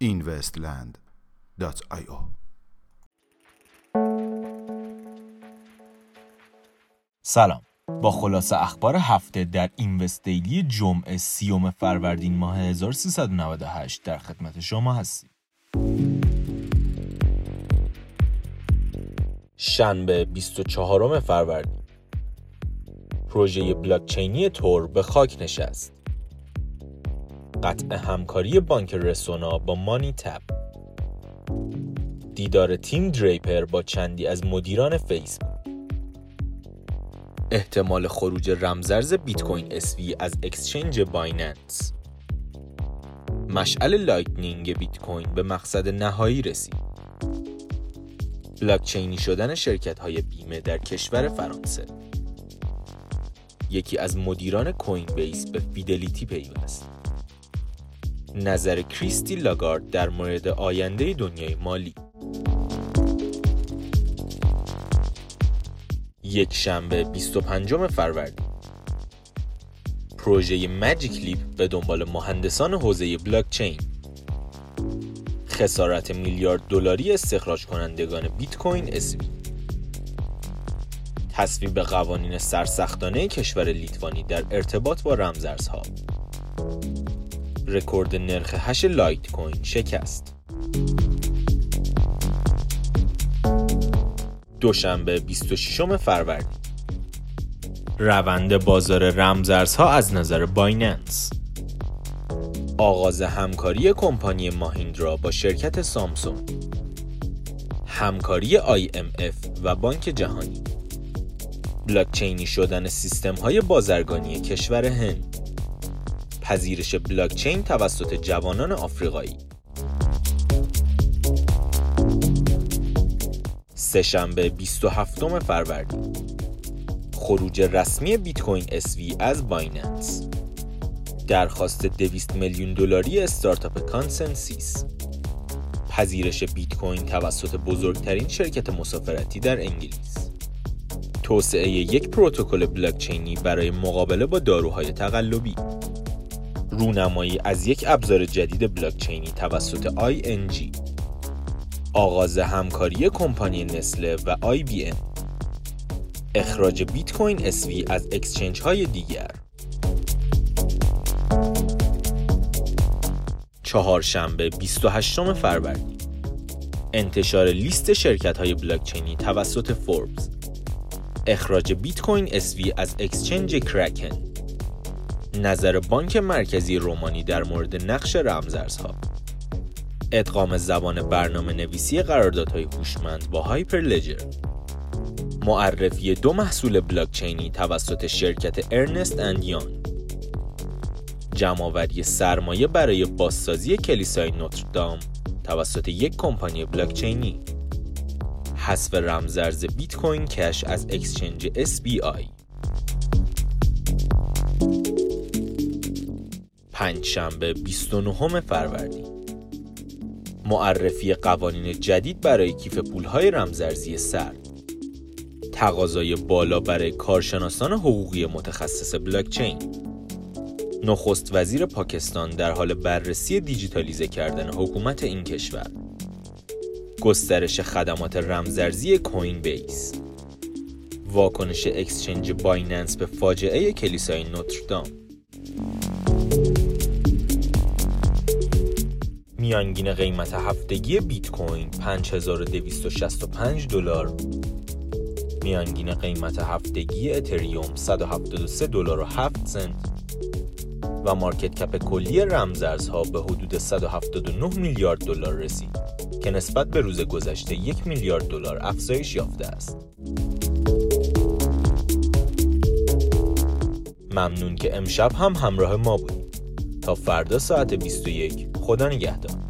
investland.io سلام. با خلاصه اخبار هفته در اینوستیلی جمعه سیوم فروردین ماه 1398 در خدمت شما هستیم. شنبه 24 فروردین. پروژه بلاکچینی تور به خاک نشست. قطع همکاری بانک Resona با MoneyTap دیدار تیم دریپر با چندی از مدیران فیسبوک. احتمال خروج رمزارز بیت کوین SV از exchange Binance. مشعل Lightning بیت کوین به مقصد نهایی رسید. بلاکچینی شدن شرکت های بیمه در کشور فرانسه. یکی از مدیران Coinbase به Fidelity پیوست. نظر کریستی لاگارد در مورد آینده دنیای مالی. یک شنبه 25 فروردین. پروژه Magic Leap به دنبال مهندسان حوزه بلاکچین خسارت میلیارد دلاری استخراج کنندگان بیت کوین SV تصویب قوانین سرسختانه کشور لیتوانی در ارتباط با رمزارزها رکورد نرخ hash Litecoin شکست. دوشنبه 26 فروردین. روند بازار رمزارزها از نظر Binance. آغاز همکاری کمپانی Mahindra با شرکت سامسونگ. همکاری IMF و بانک جهانی. بلاکچینی شدن سیستم های بازرگانی کشور هند. پذیرش بلاکچین توسط جوانان آفریقایی. سهشنبه 27 فروردین. خروج رسمی بیت کوین SV از Binance. درخواست 200 میلیون دلاری استارتاپ ConsenSys. پذیرش بیت کوین توسط بزرگترین شرکت مسافرتی در انگلیس. توسعه یک پروتکل بلاکچینی برای مقابله با داروهای تقلبی. رونمایی از یک ابزار جدید بلاکچینی توسط ING آغاز همکاری کمپانی نسله و IBM اخراج بیت کوین اسوی از اکسچنج های دیگر. چهارشنبه 28 فروردین. انتشار لیست شرکت های بلاکچینی توسط فوربس اخراج بیت کوین SV از exchange Kraken نظر بانک مرکزی رومانی در مورد نقش رمزارزها ادغام زبان برنامه نویسی قراردادهای هوشمند با Hyperledger. معرفی دو محصول بلاکچینی توسط شرکت Ernst & Young جمعآوری سرمایه برای بازسازی کلیسای نوتردام توسط یک کمپانی بلاکچینی. حذف رمزارز بیت کوین کش از اکسچنج SBI پنجشنبه 29 فروردین. معرفی قوانین جدید برای کیف پولهای رمزارزی سرد تقاضای بالا برای کارشناسان حقوقی متخصص بلاکچین. نخست وزیر پاکستان در حال بررسی دیجیتالیزه کردن حکومت این کشور. گسترش خدمات رمزارزی کوین بیس واکنش اکسچنج بایننس به فاجعه کلیسای نوتردام. میانگین قیمت هفتگی بیت کوین 5265 دلار. میانگین قیمت هفتگی اتریوم 173 دلار و 7 سنت. و مارکت کپ کلی رمزارزها به حدود 179 میلیارد دلار رسید که نسبت به روز گذشته یک میلیارد دلار افزایش یافته است. ممنون که امشب هم همراه ما بودید. تا فردا ساعت 21 خدا نگهدار